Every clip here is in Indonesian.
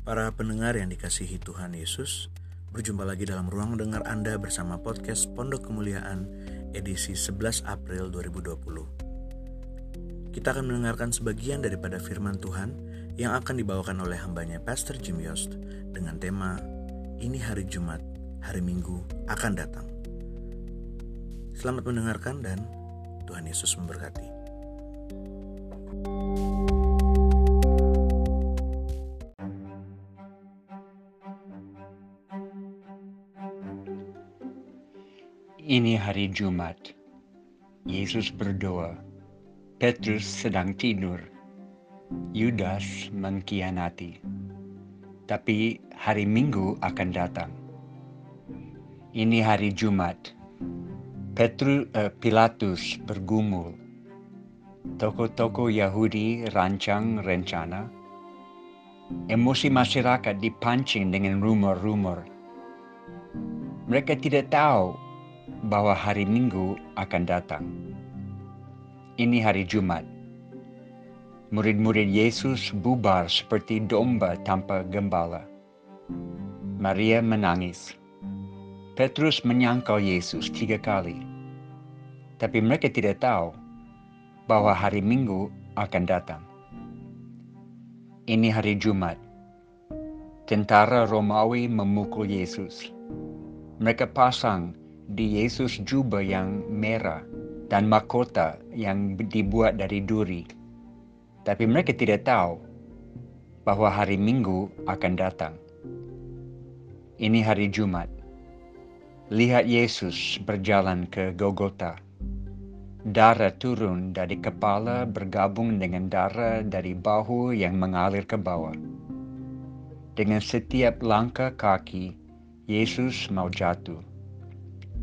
Para pendengar yang dikasihi Tuhan Yesus, berjumpa lagi dalam ruang dengar Anda bersama podcast Pondok Kemuliaan edisi 11 April 2020. Kita akan mendengarkan sebagian daripada firman Tuhan yang akan dibawakan oleh hambanya Pastor Jim Yost dengan tema Ini hari Jumat, hari Minggu akan datang. Selamat mendengarkan dan Tuhan Yesus memberkati. Ini hari Jumat. Yesus berdoa. Petrus sedang tidur. Yudas mengkhianati. Tapi hari Minggu akan datang. Ini hari Jumat. Petrus uh, Pilatus bergumul. Toko-toko Yahudi rancang rencana. Emosi masyarakat dipancing dengan rumor-rumor. Mereka tidak tahu bahwa hari Minggu akan datang. Ini hari Jumat. Murid-murid Yesus bubar seperti domba tanpa gembala. Maria menangis. Petrus menyangkal Yesus tiga kali. Tapi mereka tidak tahu bahwa hari Minggu akan datang. Ini hari Jumat. Tentara Romawi memukul Yesus. Mereka pasang di Yesus jubah yang merah dan mahkota yang dibuat dari duri. Tapi mereka tidak tahu bahwa hari Minggu akan datang. Ini hari Jumat. Lihat Yesus berjalan ke Golgota. Darah turun dari kepala bergabung dengan darah dari bahu yang mengalir ke bawah. Dengan setiap langkah kaki, Yesus mau jatuh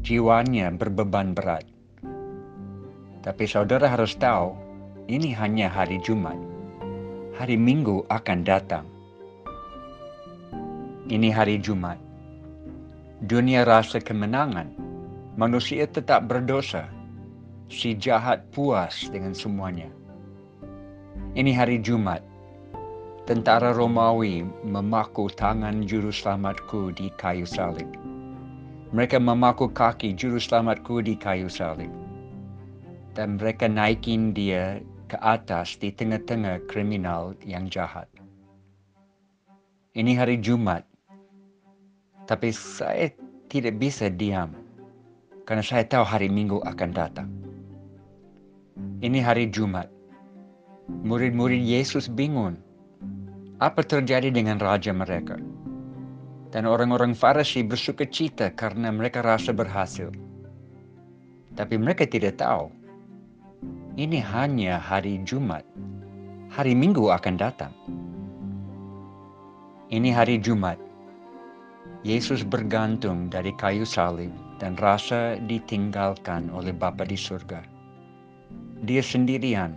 jiwanya berbeban berat. Tapi saudara harus tahu, ini hanya hari Jumat. Hari Minggu akan datang. Ini hari Jumat. Dunia rasa kemenangan. Manusia tetap berdosa. Si jahat puas dengan semuanya. Ini hari Jumat. Tentara Romawi memaku tangan juru selamatku di kayu salib. Mereka memaku kaki juru selamatku di kayu salib. Dan mereka naikin dia ke atas di tengah-tengah kriminal yang jahat. Ini hari Jumat. Tapi saya tidak bisa diam. Karena saya tahu hari Minggu akan datang. Ini hari Jumat. Murid-murid Yesus bingung. Apa terjadi dengan raja mereka? Dan orang-orang Farisi bersuka cita karena mereka rasa berhasil. Tapi mereka tidak tahu, ini hanya hari Jumat. Hari Minggu akan datang. Ini hari Jumat. Yesus bergantung dari kayu salib dan rasa ditinggalkan oleh Bapa di surga. Dia sendirian.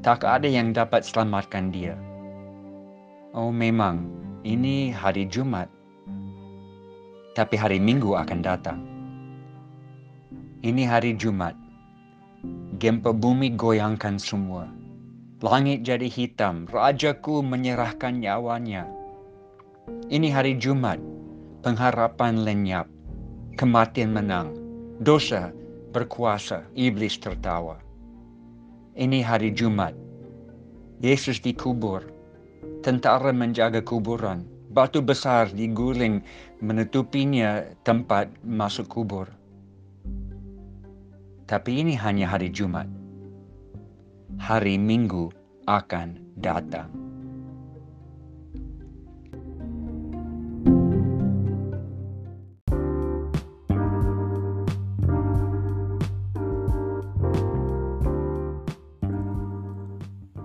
Tak ada yang dapat selamatkan dia. Oh memang ini hari Jumat, tapi hari Minggu akan datang. Ini hari Jumat. Gempa bumi goyangkan semua. Langit jadi hitam, rajaku menyerahkan nyawanya. Ini hari Jumat, pengharapan lenyap, kematian menang, dosa berkuasa, iblis tertawa. Ini hari Jumat, Yesus dikubur, tentara menjaga kuburan. Batu besar diguling menutupinya tempat masuk kubur. Tapi ini hanya hari Jumat. Hari Minggu akan datang.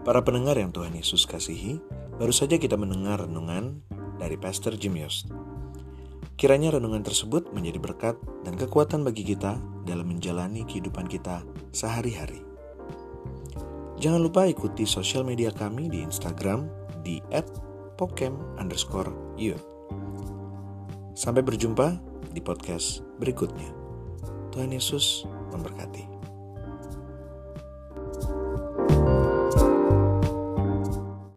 Para pendengar yang Tuhan Yesus kasihi, Baru saja kita mendengar renungan dari Pastor Jim Yost. Kiranya renungan tersebut menjadi berkat dan kekuatan bagi kita dalam menjalani kehidupan kita sehari-hari. Jangan lupa ikuti sosial media kami di Instagram di @pokem Sampai berjumpa di podcast berikutnya. Tuhan Yesus memberkati.